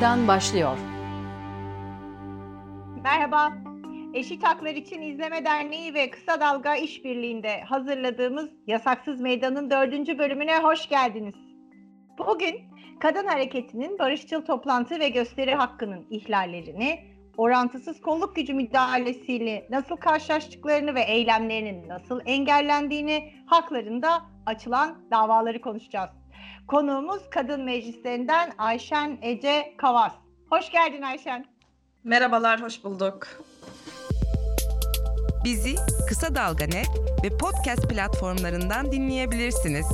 Meydan başlıyor. Merhaba. Eşit Haklar İçin İzleme Derneği ve Kısa Dalga İşbirliği'nde hazırladığımız Yasaksız Meydan'ın dördüncü bölümüne hoş geldiniz. Bugün kadın hareketinin barışçıl toplantı ve gösteri hakkının ihlallerini, orantısız kolluk gücü müdahalesiyle nasıl karşılaştıklarını ve eylemlerinin nasıl engellendiğini, haklarında açılan davaları konuşacağız. Konuğumuz kadın meclislerinden Ayşen Ece Kavas. Hoş geldin Ayşen. Merhabalar, hoş bulduk. Bizi Kısa Dalga Net ve podcast platformlarından dinleyebilirsiniz.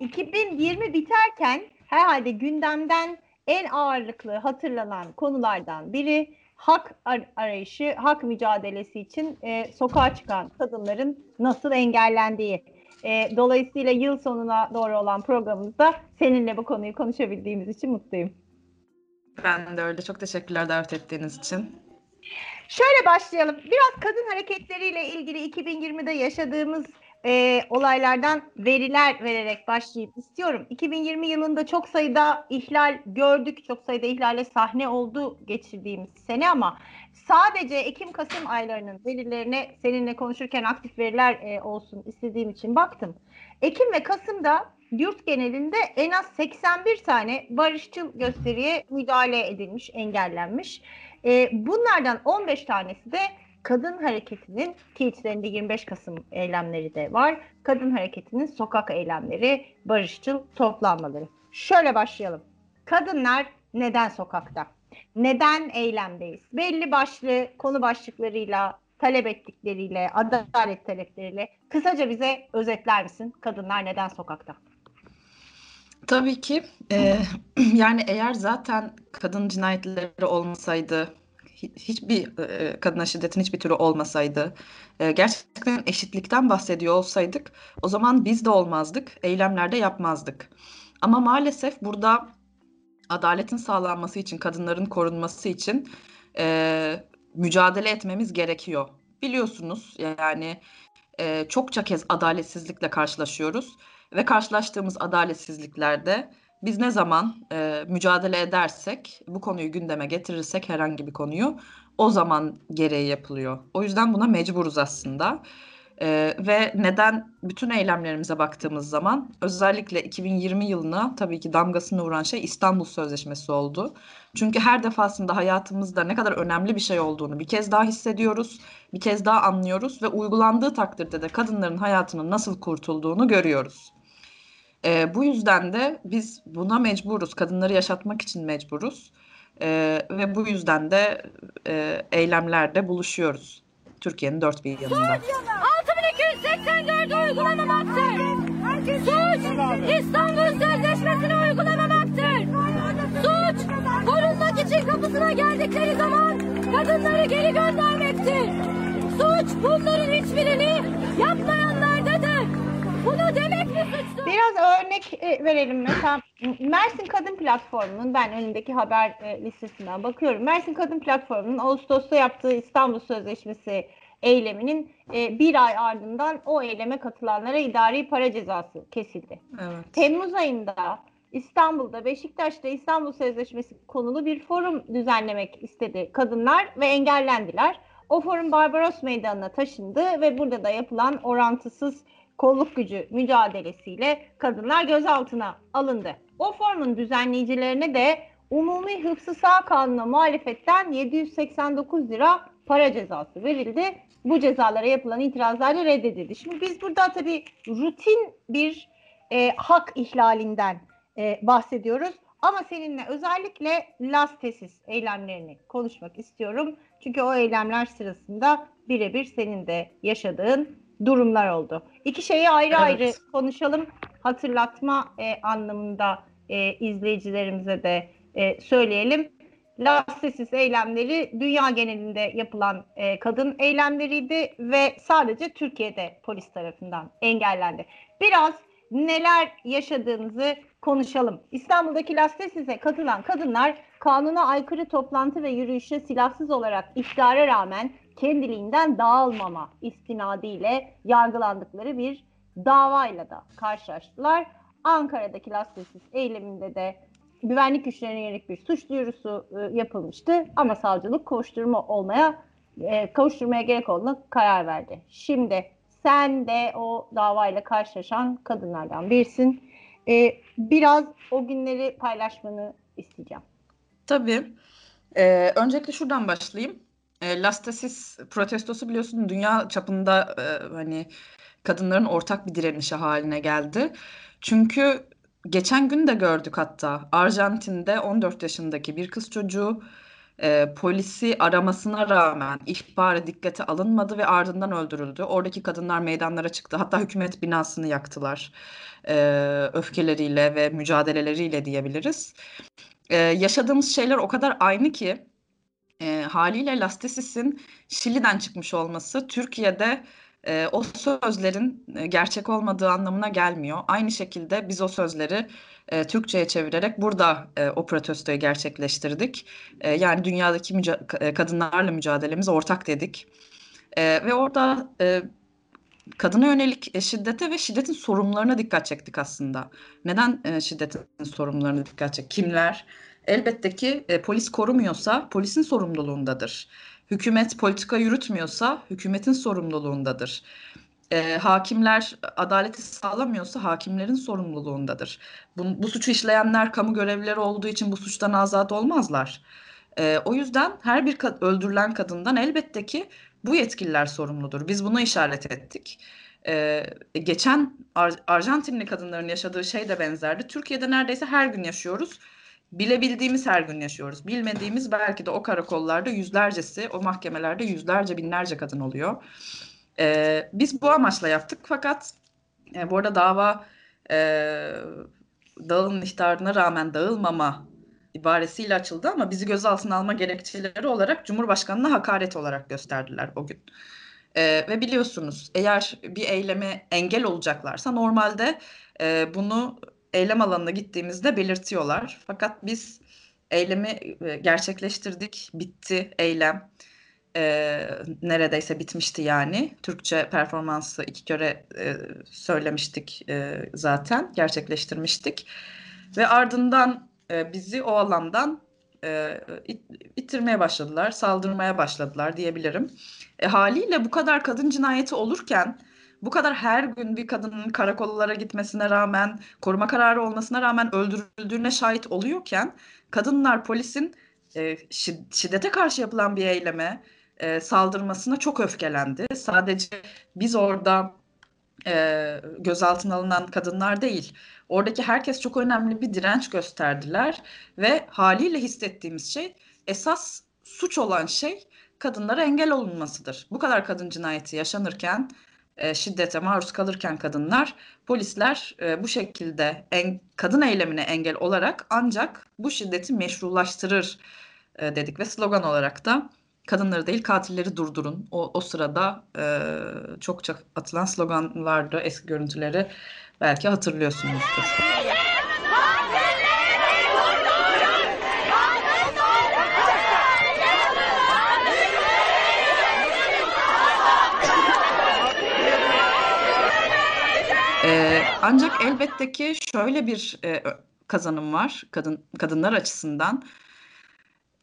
2020 biterken herhalde gündemden en ağırlıklı hatırlanan konulardan biri hak ar- arayışı, hak mücadelesi için e, sokağa çıkan kadınların nasıl engellendiği. E, dolayısıyla yıl sonuna doğru olan programımızda seninle bu konuyu konuşabildiğimiz için mutluyum. Ben de öyle. Çok teşekkürler davet ettiğiniz için. Şöyle başlayalım. Biraz kadın hareketleriyle ilgili 2020'de yaşadığımız e, olaylardan veriler vererek başlayıp istiyorum. 2020 yılında çok sayıda ihlal gördük, çok sayıda ihlale sahne oldu geçirdiğimiz sene ama sadece Ekim-Kasım aylarının verilerine seninle konuşurken aktif veriler e, olsun istediğim için baktım. Ekim ve Kasım'da yurt genelinde en az 81 tane barışçıl gösteriye müdahale edilmiş, engellenmiş. E, bunlardan 15 tanesi de kadın hareketinin ki içlerinde 25 Kasım eylemleri de var. Kadın hareketinin sokak eylemleri, barışçıl toplanmaları. Şöyle başlayalım. Kadınlar neden sokakta? Neden eylemdeyiz? Belli başlı konu başlıklarıyla, talep ettikleriyle, adalet talepleriyle kısaca bize özetler misin? Kadınlar neden sokakta? Tabii ki. E, yani eğer zaten kadın cinayetleri olmasaydı, hiçbir e, kadına şiddetin hiçbir türü olmasaydı, e, gerçekten eşitlikten bahsediyor olsaydık, o zaman biz de olmazdık, eylemlerde yapmazdık. Ama maalesef burada adaletin sağlanması için, kadınların korunması için e, mücadele etmemiz gerekiyor. Biliyorsunuz yani e, çokça kez adaletsizlikle karşılaşıyoruz ve karşılaştığımız adaletsizliklerde biz ne zaman e, mücadele edersek, bu konuyu gündeme getirirsek herhangi bir konuyu o zaman gereği yapılıyor. O yüzden buna mecburuz aslında. E, ve neden bütün eylemlerimize baktığımız zaman özellikle 2020 yılına tabii ki damgasını vuran şey İstanbul Sözleşmesi oldu. Çünkü her defasında hayatımızda ne kadar önemli bir şey olduğunu bir kez daha hissediyoruz, bir kez daha anlıyoruz ve uygulandığı takdirde de kadınların hayatının nasıl kurtulduğunu görüyoruz. E, bu yüzden de biz buna mecburuz. Kadınları yaşatmak için mecburuz. E, ve bu yüzden de e, eylemlerde buluşuyoruz. Türkiye'nin dört bir yanında. 6284 uygulanamaktır. Suç İstanbul Sözleşmesi'ni uygulamamaktır. Suç korunmak için kapısına geldikleri zaman kadınları geri göndermektir. Suç bunların hiçbirini yapmayanlardadır. Bunu demek mi suçtur? Biraz örnek e, verelim. Mesela Mersin Kadın Platformu'nun ben önümdeki haber e, listesinden bakıyorum. Mersin Kadın Platformu'nun Ağustos'ta yaptığı İstanbul Sözleşmesi eyleminin e, bir ay ardından o eyleme katılanlara idari para cezası kesildi. Evet. Temmuz ayında İstanbul'da, Beşiktaş'ta İstanbul Sözleşmesi konulu bir forum düzenlemek istedi kadınlar ve engellendiler. O forum Barbaros Meydanı'na taşındı ve burada da yapılan orantısız kolluk gücü mücadelesiyle kadınlar gözaltına alındı. O forumun düzenleyicilerine de Umumi Hıfzı Sağ Kanunu muhalefetten 789 lira para cezası verildi. Bu cezalara yapılan itirazlar da reddedildi. Şimdi biz burada tabii rutin bir e, hak ihlalinden e, bahsediyoruz. Ama seninle özellikle Las Tesis eylemlerini konuşmak istiyorum. Çünkü o eylemler sırasında birebir senin de yaşadığın durumlar oldu. İki şeyi ayrı Evet. ayrı konuşalım. Hatırlatma e, anlamında e, izleyicilerimize de e, söyleyelim. Lastesis eylemleri dünya genelinde yapılan e, kadın eylemleriydi ve sadece Türkiye'de polis tarafından engellendi. Biraz neler yaşadığınızı konuşalım. İstanbul'daki Lastesis'e katılan kadınlar kanuna aykırı toplantı ve yürüyüşe silahsız olarak iftara rağmen kendiliğinden dağılmama istinadiyle yargılandıkları bir davayla da karşılaştılar. Ankara'daki lastesis eyleminde de güvenlik güçlerine yönelik bir suç duyurusu e, yapılmıştı ama savcılık kovuşturma olmaya e, kavuşturmaya gerek olduğuna karar verdi. Şimdi sen de o davayla karşılaşan kadınlardan birisin. E, biraz o günleri paylaşmanı isteyeceğim. Tabii. Ee, öncelikle şuradan başlayayım. E, Lastesis protestosu biliyorsun dünya çapında e, hani kadınların ortak bir direnişi haline geldi. Çünkü geçen gün de gördük hatta Arjantin'de 14 yaşındaki bir kız çocuğu e, polisi aramasına rağmen ihbarı dikkate alınmadı ve ardından öldürüldü. Oradaki kadınlar meydanlara çıktı. Hatta hükümet binasını yaktılar. E, öfkeleriyle ve mücadeleleriyle diyebiliriz. E, yaşadığımız şeyler o kadar aynı ki e, haliyle Lastesis'in Şili'den çıkmış olması Türkiye'de e, o sözlerin e, gerçek olmadığı anlamına gelmiyor. Aynı şekilde biz o sözleri e, Türkçe'ye çevirerek burada e, o protestoyu gerçekleştirdik. E, yani dünyadaki müca- e, kadınlarla mücadelemiz ortak dedik. E, ve orada e, kadına yönelik şiddete ve şiddetin sorumlularına dikkat çektik aslında. Neden e, şiddetin sorumlularına dikkat çektik? Kimler? Elbette ki e, polis korumuyorsa polisin sorumluluğundadır. Hükümet politika yürütmüyorsa hükümetin sorumluluğundadır. E, hakimler adaleti sağlamıyorsa hakimlerin sorumluluğundadır. Bu, bu suçu işleyenler kamu görevlileri olduğu için bu suçtan azat olmazlar. E, o yüzden her bir ka- öldürülen kadından elbette ki bu yetkililer sorumludur. Biz buna işaret ettik. Ee, geçen Ar- Arjantinli kadınların yaşadığı şey de benzerdi. Türkiye'de neredeyse her gün yaşıyoruz. Bilebildiğimiz her gün yaşıyoruz. Bilmediğimiz belki de o karakollarda yüzlercesi, o mahkemelerde yüzlerce, binlerce kadın oluyor. Ee, biz bu amaçla yaptık fakat e, bu arada dava e, dağılın ihtarına rağmen dağılmama ibaresiyle açıldı ama bizi gözaltına alma gerekçeleri olarak Cumhurbaşkanı'na hakaret olarak gösterdiler o gün. Ee, ve biliyorsunuz eğer bir eyleme engel olacaklarsa normalde e, bunu eylem alanına gittiğimizde belirtiyorlar. Fakat biz eylemi e, gerçekleştirdik, bitti eylem. Ee, neredeyse bitmişti yani. Türkçe performansı iki kere e, söylemiştik e, zaten, gerçekleştirmiştik. Ve ardından e, bizi o alandan e, it, ittirmeye başladılar, saldırmaya başladılar diyebilirim. E, haliyle bu kadar kadın cinayeti olurken, bu kadar her gün bir kadının karakollara gitmesine rağmen, koruma kararı olmasına rağmen öldürüldüğüne şahit oluyorken, kadınlar polisin e, şiddete karşı yapılan bir eyleme e, saldırmasına çok öfkelendi. Sadece biz orada e, gözaltına alınan kadınlar değil, oradaki herkes çok önemli bir direnç gösterdiler ve haliyle hissettiğimiz şey esas suç olan şey kadınlara engel olunmasıdır. Bu kadar kadın cinayeti yaşanırken, e, şiddete maruz kalırken kadınlar, polisler e, bu şekilde en, kadın eylemine engel olarak ancak bu şiddeti meşrulaştırır e, dedik ve slogan olarak da kadınları değil katilleri durdurun. O, o sırada e, çokça atılan slogan vardı. Eski görüntüleri belki hatırlıyorsunuzdur. Ee, ancak elbette ki şöyle bir e, kazanım var kadın kadınlar açısından.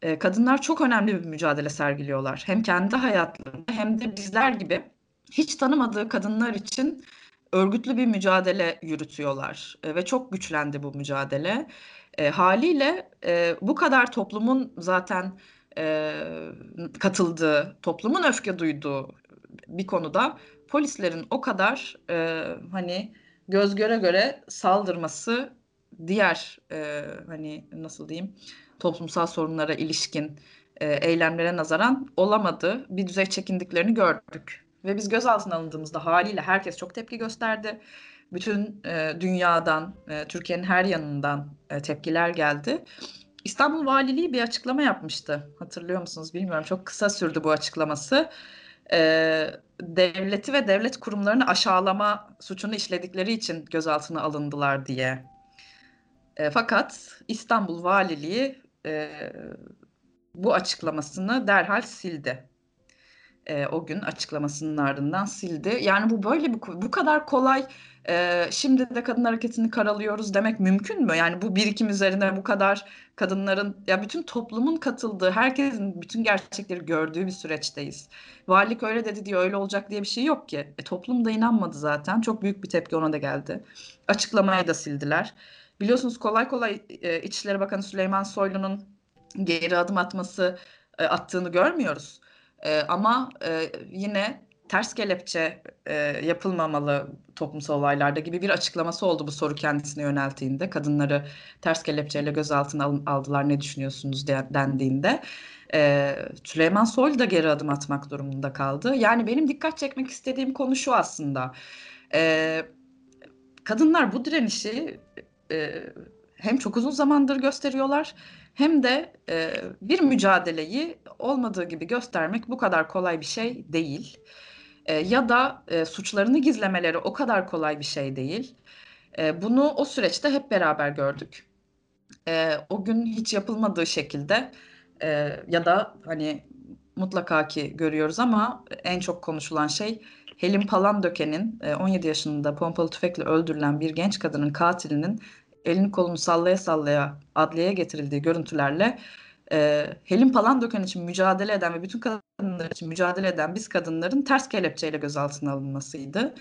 E, kadınlar çok önemli bir mücadele sergiliyorlar. Hem kendi hayatlarında hem de bizler gibi hiç tanımadığı kadınlar için örgütlü bir mücadele yürütüyorlar e, ve çok güçlendi bu mücadele. E, haliyle e, bu kadar toplumun zaten e, katıldığı, toplumun öfke duyduğu bir konuda polislerin o kadar e, hani göz göre göre saldırması diğer e, hani nasıl diyeyim toplumsal sorunlara ilişkin e, eylemlere nazaran olamadı. Bir düzey çekindiklerini gördük. Ve biz gözaltına alındığımızda haliyle herkes çok tepki gösterdi. Bütün e, dünyadan, e, Türkiye'nin her yanından e, tepkiler geldi. İstanbul Valiliği bir açıklama yapmıştı. Hatırlıyor musunuz bilmiyorum. Çok kısa sürdü bu açıklaması. E, devleti ve devlet kurumlarını aşağılama suçunu işledikleri için gözaltına alındılar diye. E, fakat İstanbul Valiliği e, bu açıklamasını derhal sildi. E, o gün açıklamasının ardından sildi. Yani bu böyle bir bu kadar kolay e, şimdi de kadın hareketini karalıyoruz demek mümkün mü? Yani bu birikim üzerine bu kadar kadınların ya bütün toplumun katıldığı, herkesin bütün gerçekleri gördüğü bir süreçteyiz. Valilik öyle dedi diye öyle olacak diye bir şey yok ki. E, toplum da inanmadı zaten. Çok büyük bir tepki ona da geldi. Açıklamayı da sildiler. Biliyorsunuz kolay kolay e, İçişleri Bakanı Süleyman Soylu'nun geri adım atması e, attığını görmüyoruz. E, ama e, yine ters kelepçe e, yapılmamalı toplumsal olaylarda gibi bir açıklaması oldu bu soru kendisine yönelttiğinde. Kadınları ters kelepçeyle gözaltına al, aldılar ne düşünüyorsunuz de, dendiğinde. E, Süleyman Soylu da geri adım atmak durumunda kaldı. Yani benim dikkat çekmek istediğim konu şu aslında. E, kadınlar bu direnişi e, hem çok uzun zamandır gösteriyorlar hem de e, bir mücadeleyi olmadığı gibi göstermek bu kadar kolay bir şey değil. E, ya da e, suçlarını gizlemeleri o kadar kolay bir şey değil. E, bunu o süreçte hep beraber gördük. E, o gün hiç yapılmadığı şekilde e, ya da hani mutlaka ki görüyoruz ama en çok konuşulan şey Helin Palandöken'in 17 yaşında pompalı tüfekle öldürülen bir genç kadının katilinin elini kolunu sallaya sallaya adliyeye getirildiği görüntülerle e, Helin Palandöken için mücadele eden ve bütün kadınlar için mücadele eden biz kadınların ters kelepçeyle gözaltına alınmasıydı.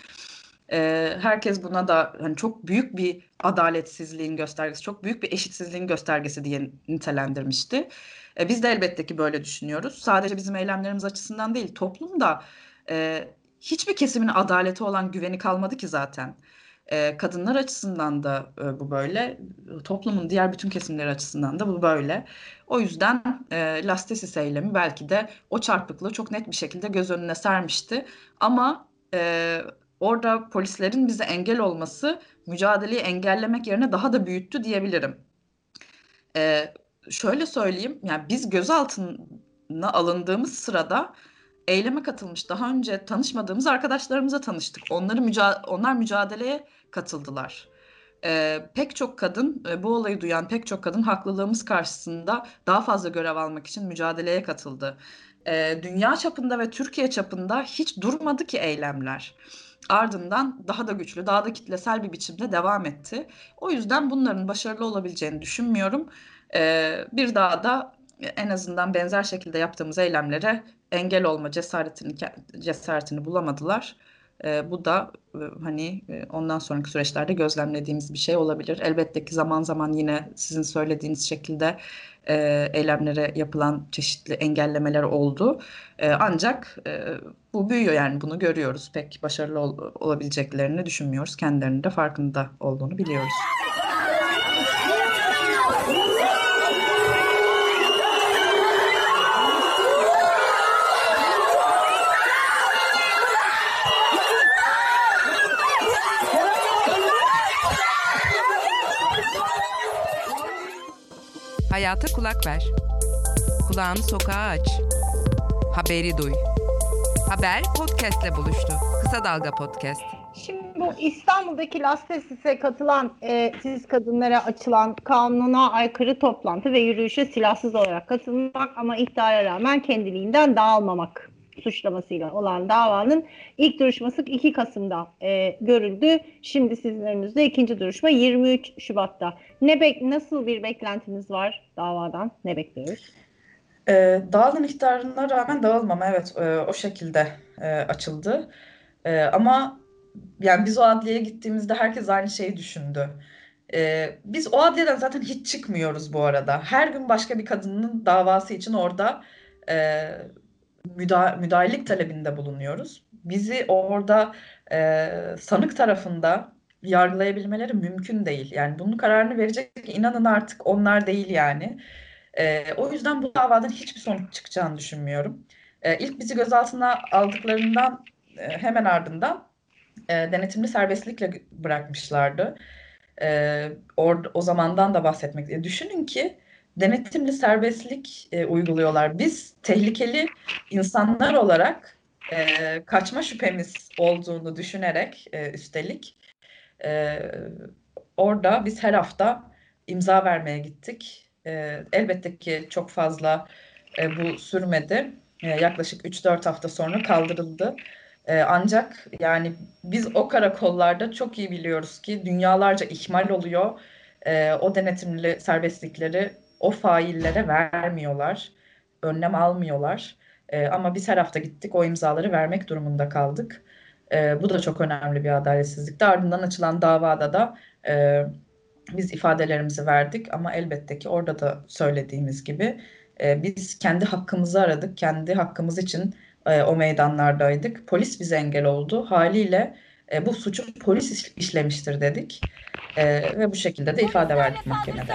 E, herkes buna da hani çok büyük bir adaletsizliğin göstergesi, çok büyük bir eşitsizliğin göstergesi diye nitelendirmişti. E, biz de elbette ki böyle düşünüyoruz. Sadece bizim eylemlerimiz açısından değil, toplumda e, hiçbir kesimin adaleti olan güveni kalmadı ki zaten. E, kadınlar açısından da e, bu böyle, toplumun diğer bütün kesimleri açısından da bu böyle. O yüzden e, Lastesis eylemi belki de o çarpıklığı çok net bir şekilde göz önüne sermişti. Ama e, orada polislerin bize engel olması mücadeleyi engellemek yerine daha da büyüttü diyebilirim. E, şöyle söyleyeyim, yani biz gözaltına alındığımız sırada eyleme katılmış daha önce tanışmadığımız arkadaşlarımıza tanıştık. Onları müca onlar mücadeleye katıldılar. E, pek çok kadın, e, bu olayı duyan pek çok kadın haklılığımız karşısında daha fazla görev almak için mücadeleye katıldı. E, dünya çapında ve Türkiye çapında hiç durmadı ki eylemler. Ardından daha da güçlü, daha da kitlesel bir biçimde devam etti. O yüzden bunların başarılı olabileceğini düşünmüyorum. E, bir daha da en azından benzer şekilde yaptığımız eylemlere engel olma cesaretini cesaretini bulamadılar. E, bu da e, hani e, ondan sonraki süreçlerde gözlemlediğimiz bir şey olabilir. Elbette ki zaman zaman yine sizin söylediğiniz şekilde e, eylemlere yapılan çeşitli engellemeler oldu. E, ancak e, bu büyüyor yani bunu görüyoruz. Pek başarılı ol, olabileceklerini düşünmüyoruz. Kendilerinin de farkında olduğunu biliyoruz. Hayata kulak ver. Kulağını sokağa aç. Haberi duy. Haber podcastle buluştu. Kısa Dalga Podcast. Şimdi bu İstanbul'daki Lastesis'e katılan e, siz kadınlara açılan kanuna aykırı toplantı ve yürüyüşe silahsız olarak katılmak ama ihtara rağmen kendiliğinden dağılmamak suçlamasıyla olan davanın ilk duruşması 2 Kasım'da e, görüldü. Şimdi sizin önünüzde ikinci duruşma 23 Şubat'ta. Ne bek nasıl bir beklentiniz var davadan? Ne bekliyoruz? E, dağılın ihtarına rağmen dağılmama evet e, o şekilde e, açıldı. E, ama yani biz o adliyeye gittiğimizde herkes aynı şeyi düşündü. Ee, biz o adliyeden zaten hiç çıkmıyoruz bu arada. Her gün başka bir kadının davası için orada e, müda müdahillik talebinde bulunuyoruz. Bizi orada e, sanık tarafında yargılayabilmeleri mümkün değil. Yani bunun kararını verecek inanın artık onlar değil yani. E, o yüzden bu davadan hiçbir sonuç çıkacağını düşünmüyorum. E, ilk bizi gözaltına aldıklarından e, hemen ardından e, denetimli serbestlikle bırakmışlardı. E, or, o zamandan da bahsetmek. E, düşünün ki denetimli serbestlik e, uyguluyorlar. Biz tehlikeli insanlar olarak e, kaçma şüphemiz olduğunu düşünerek e, üstelik e, orada biz her hafta imza vermeye gittik. E, elbette ki çok fazla e, bu sürmedi. e, yaklaşık 3-4 hafta sonra kaldırıldı. E, ancak yani biz o karakollarda çok iyi biliyoruz ki dünyalarca ihmal oluyor. E, o denetimli serbestlikleri o faillere vermiyorlar. Önlem almıyorlar. E, ama biz her hafta gittik o imzaları vermek durumunda kaldık. E, bu da çok önemli bir adaletsizlikti. Ardından açılan davada da e, biz ifadelerimizi verdik ama elbette ki orada da söylediğimiz gibi e, biz kendi hakkımızı aradık. Kendi hakkımız için e, o meydanlardaydık. Polis bize engel oldu. Haliyle e, bu suçu polis işlemiştir dedik. E, ve bu şekilde de ifade verdik mahkemede.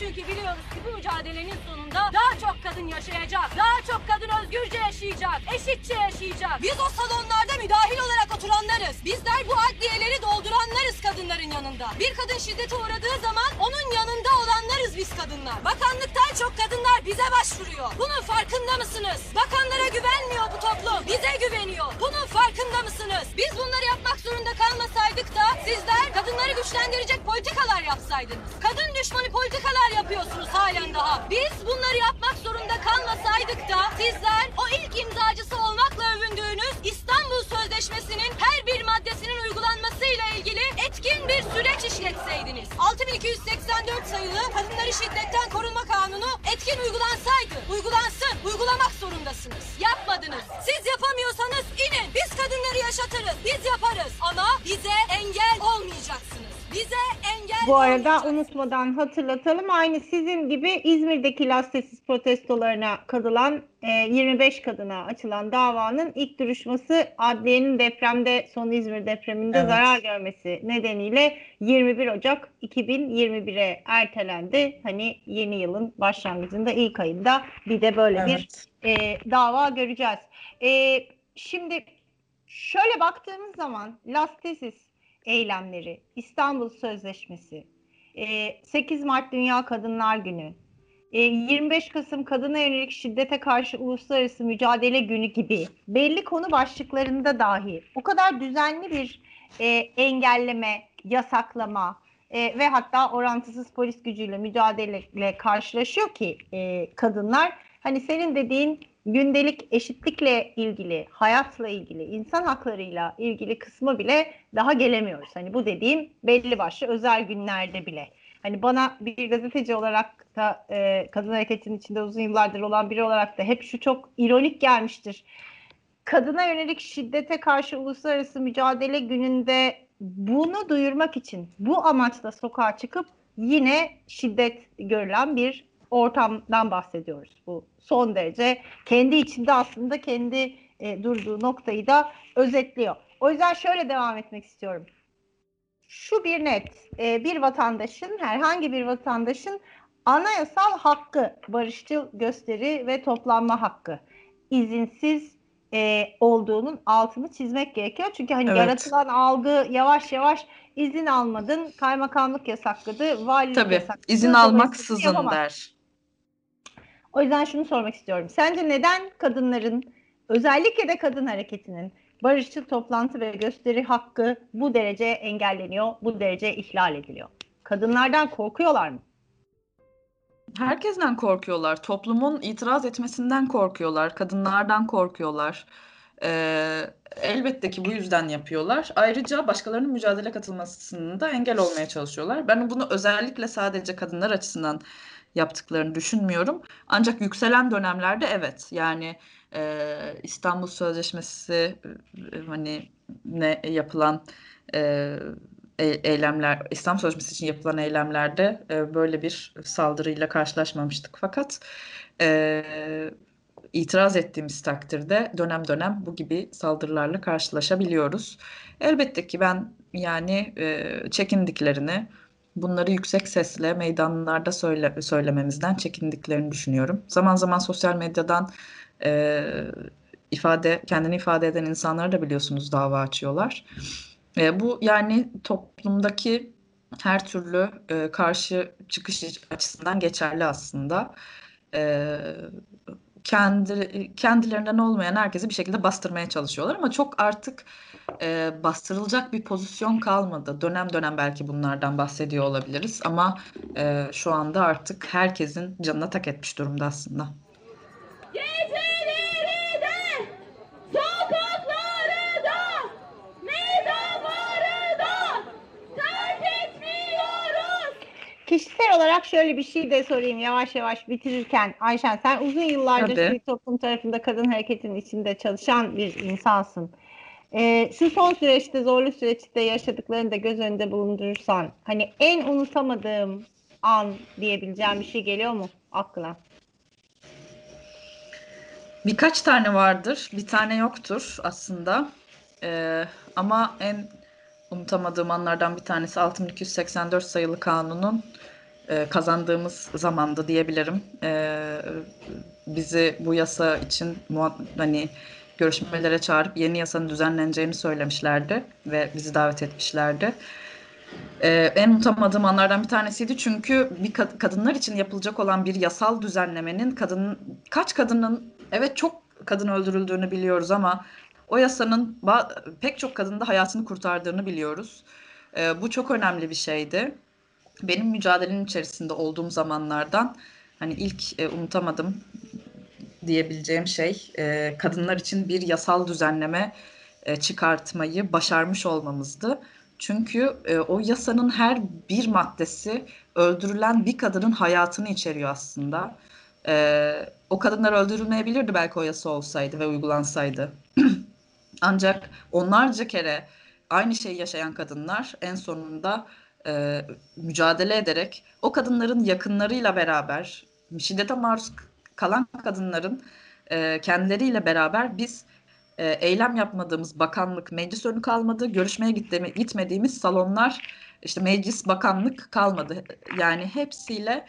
Çünkü biliyoruz ki bu mücadelenin sonunda daha çok kadın yaşayacak. Daha çok kadın özgürce yaşayacak. Eşitçe yaşayacak. Biz o salonlarda müdahil olarak oturanlarız. Bizler bu adliyeleri dolduranlarız kadınların yanında. Bir kadın şiddete uğradığı zaman onun yanında olanlarız biz kadınlar. Bakanlıktan çok kadınlar bize başvuruyor. Bunun farkında mısınız? Bakanlara güvenmiyor bu toplum. Bize güveniyor. Bunun farkında mısınız? Biz bunları yapmak zorunda kalmasaydık da sizler kadınları güçlendirecek politikalar yapsaydınız. Kadın düşmanı politikalar yapıyorsunuz halen daha. Biz bunları yapmak zorunda kalmasaydık da sizler o ilk imzacısı olmakla övündüğünüz İstanbul Sözleşmesi'nin her bir maddesinin uygulanmasıyla ilgili etkin bir süreç işletseydiniz. 6284 sayılı Kadınları Şiddetten Korunma Kanunu etkin uygulansaydı, uygulansın, uygulamak zorundasınız. Yapmadınız. Siz yapamıyorsanız inin. Biz kadınları yaşatırız. Biz yaparız. Ama bize engel olmayacaksınız. Bize Bu arada unutmadan hatırlatalım. Aynı sizin gibi İzmir'deki lastesiz protestolarına katılan e, 25 kadına açılan davanın ilk duruşması adliyenin depremde son İzmir depreminde Evet. zarar görmesi nedeniyle 21 Ocak 2021'e ertelendi. Hani yeni yılın başlangıcında ilk ayında bir de böyle bir Evet. e, dava göreceğiz. E, şimdi şöyle baktığımız zaman lastesiz eylemleri, İstanbul Sözleşmesi, e, 8 Mart Dünya Kadınlar Günü, e, 25 Kasım Kadına Yönelik Şiddete Karşı Uluslararası Mücadele Günü gibi belli konu başlıklarında dahi o kadar düzenli bir e, engelleme, yasaklama e, ve hatta orantısız polis gücüyle mücadeleyle karşılaşıyor ki e, kadınlar. Hani senin dediğin gündelik eşitlikle ilgili, hayatla ilgili, insan haklarıyla ilgili kısmı bile daha gelemiyoruz. Hani bu dediğim belli başlı özel günlerde bile. Hani bana bir gazeteci olarak da e, kadın hareketinin içinde uzun yıllardır olan biri olarak da hep şu çok ironik gelmiştir. Kadına yönelik şiddete karşı uluslararası mücadele gününde bunu duyurmak için bu amaçla sokağa çıkıp yine şiddet görülen bir ortamdan bahsediyoruz. Bu son derece kendi içinde aslında kendi e, durduğu noktayı da özetliyor. O yüzden şöyle devam etmek istiyorum. Şu bir net, e, bir vatandaşın, herhangi bir vatandaşın anayasal hakkı, barışçıl gösteri ve toplanma hakkı izinsiz e, olduğunun altını çizmek gerekiyor. Çünkü hani Evet. yaratılan algı yavaş yavaş izin almadın, kaymakamlık yasakladı, valilik Tabii yasakladı. izin almaksızın der. O yüzden şunu sormak istiyorum. Sence neden kadınların özellikle de kadın hareketinin barışçıl toplantı ve gösteri hakkı bu derece engelleniyor, bu derece ihlal ediliyor? Kadınlardan korkuyorlar mı? Herkesten korkuyorlar. Toplumun itiraz etmesinden korkuyorlar. Kadınlardan korkuyorlar. Ee, elbette ki bu yüzden yapıyorlar. Ayrıca başkalarının mücadele katılmasının da engel olmaya çalışıyorlar. Ben bunu özellikle sadece kadınlar açısından yaptıklarını düşünmüyorum. Ancak yükselen dönemlerde evet. Yani e, İstanbul Sözleşmesi e, hani ne yapılan e, e- eylemler, İslam Sözleşmesi için yapılan eylemlerde e, böyle bir saldırıyla karşılaşmamıştık. Fakat e, itiraz ettiğimiz takdirde dönem dönem bu gibi saldırılarla karşılaşabiliyoruz. Elbette ki ben yani e, çekindiklerini, bunları yüksek sesle meydanlarda söyle, söylememizden çekindiklerini düşünüyorum. Zaman zaman sosyal medyadan e, ifade kendini ifade eden insanları da biliyorsunuz dava açıyorlar. E, bu yani toplumdaki her türlü e, karşı çıkış açısından geçerli aslında. E, kendi kendilerinden olmayan herkesi bir şekilde bastırmaya çalışıyorlar ama çok artık e, bastırılacak bir pozisyon kalmadı. Dönem dönem belki bunlardan bahsediyor olabiliriz ama e, şu anda artık herkesin canına tak etmiş durumda aslında. Kişisel olarak şöyle bir şey de sorayım yavaş yavaş bitirirken. Ayşen sen uzun yıllardır Tabii. sivil toplum tarafında kadın hareketinin içinde çalışan bir insansın. Ee, şu son süreçte zorlu süreçte yaşadıklarını da göz önünde bulundurursan hani en unutamadığım an diyebileceğim bir şey geliyor mu aklına? Birkaç tane vardır, bir tane yoktur aslında. Ee, ama en unutamadığım anlardan bir tanesi 6284 sayılı kanunun e, kazandığımız zamandı diyebilirim. Ee, bizi bu yasa için hani görüşmelere çağırıp yeni yasanın düzenleneceğini söylemişlerdi ve bizi davet etmişlerdi. Ee, en unutamadığım anlardan bir tanesiydi çünkü bir kad- kadınlar için yapılacak olan bir yasal düzenlemenin kadın kaç kadının evet çok kadın öldürüldüğünü biliyoruz ama o yasanın pek çok kadının da hayatını kurtardığını biliyoruz. Ee, bu çok önemli bir şeydi. Benim mücadelenin içerisinde olduğum zamanlardan hani ilk e, unutamadım diyebileceğim şey e, kadınlar için bir yasal düzenleme e, çıkartmayı başarmış olmamızdı. Çünkü e, o yasanın her bir maddesi öldürülen bir kadının hayatını içeriyor aslında. E, o kadınlar öldürülmeyebilirdi belki o yasa olsaydı ve uygulansaydı. Ancak onlarca kere aynı şeyi yaşayan kadınlar en sonunda e, mücadele ederek o kadınların yakınlarıyla beraber şiddete maruz kalan kadınların e, kendileriyle beraber biz e, eylem yapmadığımız bakanlık, meclis önü kalmadı. Görüşmeye gittemi- gitmediğimiz salonlar, işte meclis, bakanlık kalmadı. Yani hepsiyle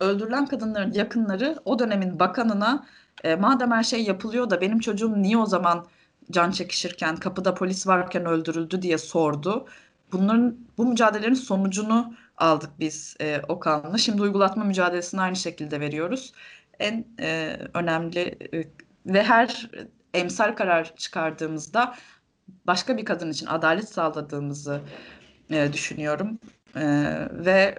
öldürülen kadınların yakınları o dönemin bakanına e, madem her şey yapılıyor da benim çocuğum niye o zaman can çekişirken, kapıda polis varken öldürüldü diye sordu. Bunların bu mücadelelerin sonucunu aldık biz e, o kanunla. Şimdi uygulatma mücadelesini aynı şekilde veriyoruz. En e, önemli e, ve her emsal karar çıkardığımızda başka bir kadın için adalet sağladığımızı e, düşünüyorum. E, ve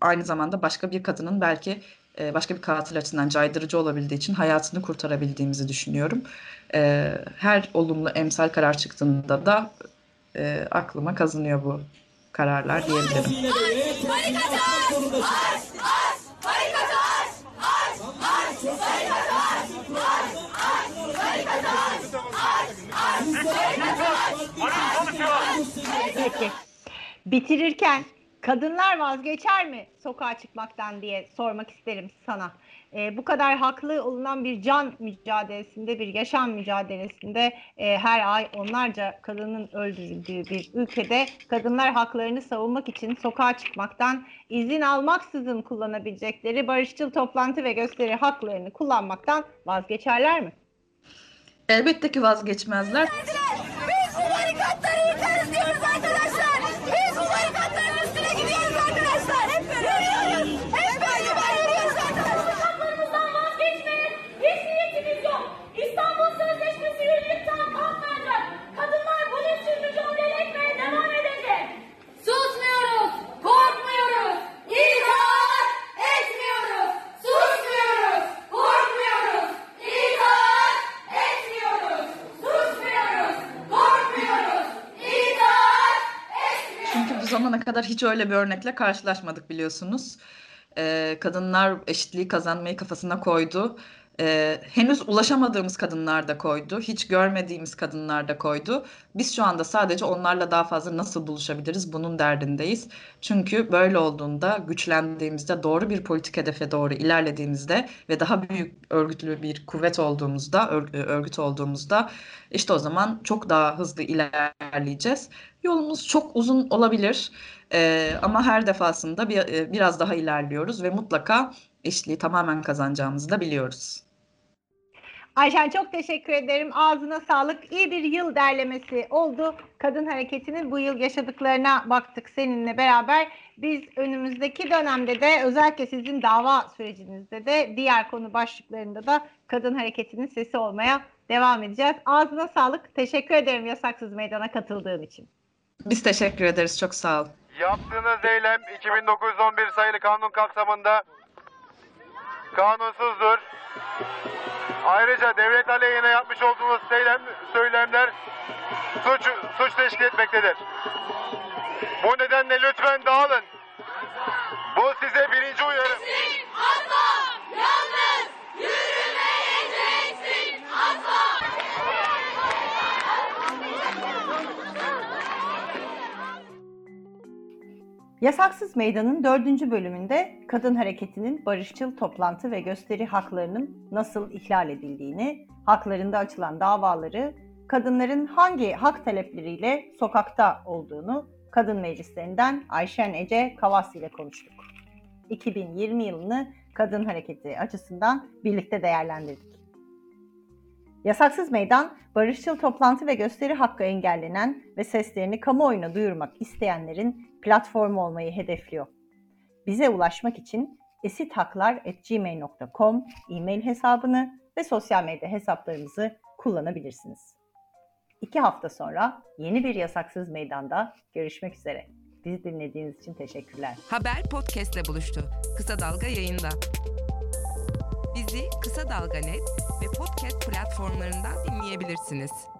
aynı zamanda başka bir kadının belki e, başka bir katil açısından caydırıcı olabildiği için hayatını kurtarabildiğimizi düşünüyorum. E, her olumlu emsal karar çıktığında da e, aklıma kazınıyor bu kararlar diyebilirim. Peki. Bitirirken kadınlar vazgeçer mi sokağa çıkmaktan diye sormak isterim sana. Ee, bu kadar haklı olunan bir can mücadelesinde, bir yaşam mücadelesinde e, her ay onlarca kadının öldürüldüğü bir ülkede kadınlar haklarını savunmak için sokağa çıkmaktan izin almaksızın kullanabilecekleri barışçıl toplantı ve gösteri haklarını kullanmaktan vazgeçerler mi? Elbette ki vazgeçmezler. Çünkü bu zamana kadar hiç öyle bir örnekle karşılaşmadık biliyorsunuz. Ee, kadınlar eşitliği kazanmayı kafasına koydu. Ee, henüz ulaşamadığımız kadınlar da koydu. Hiç görmediğimiz kadınlar da koydu. Biz şu anda sadece onlarla daha fazla nasıl buluşabiliriz bunun derdindeyiz. Çünkü böyle olduğunda, güçlendiğimizde, doğru bir politik hedefe doğru ilerlediğimizde ve daha büyük örgütlü bir kuvvet olduğumuzda, ör- örgüt olduğumuzda işte o zaman çok daha hızlı ilerleyeceğiz. Yolumuz çok uzun olabilir Ee, ama her defasında bir, e, biraz daha ilerliyoruz ve mutlaka eşitliği tamamen kazanacağımızı da biliyoruz. Ayşen çok teşekkür ederim. Ağzına sağlık. İyi bir yıl derlemesi oldu. Kadın hareketinin bu yıl yaşadıklarına baktık seninle beraber. Biz önümüzdeki dönemde de özellikle sizin dava sürecinizde de diğer konu başlıklarında da kadın hareketinin sesi olmaya devam edeceğiz. Ağzına sağlık. Teşekkür ederim yasaksız meydana katıldığın için. Biz teşekkür ederiz. Çok sağ ol. Yaptığınız eylem 2911 sayılı kanun kapsamında kanunsuzdur. Ayrıca devlet aleyhine yapmış olduğunuz söylem, söylemler suç, suç teşkil etmektedir. Bu nedenle lütfen dağılın. Bu size birinci uyarım. Yasaksız Meydan'ın dördüncü bölümünde kadın hareketinin barışçıl toplantı ve gösteri haklarının nasıl ihlal edildiğini, haklarında açılan davaları, kadınların hangi hak talepleriyle sokakta olduğunu kadın meclislerinden Ayşen Ece Kavas ile konuştuk. 2020 yılını kadın hareketi açısından birlikte değerlendirdik. Yasaksız Meydan, barışçıl toplantı ve gösteri hakkı engellenen ve seslerini kamuoyuna duyurmak isteyenlerin platformu olmayı hedefliyor. Bize ulaşmak için esithaklar.gmail.com e-mail hesabını ve sosyal medya hesaplarımızı kullanabilirsiniz. İki hafta sonra yeni bir Yasaksız Meydan'da görüşmek üzere. Bizi dinlediğiniz için teşekkürler. Haber podcastle buluştu. Kısa Dalga yayında. Bizi Kısa Dalga Net ve podcast platformlarından dinleyebilirsiniz.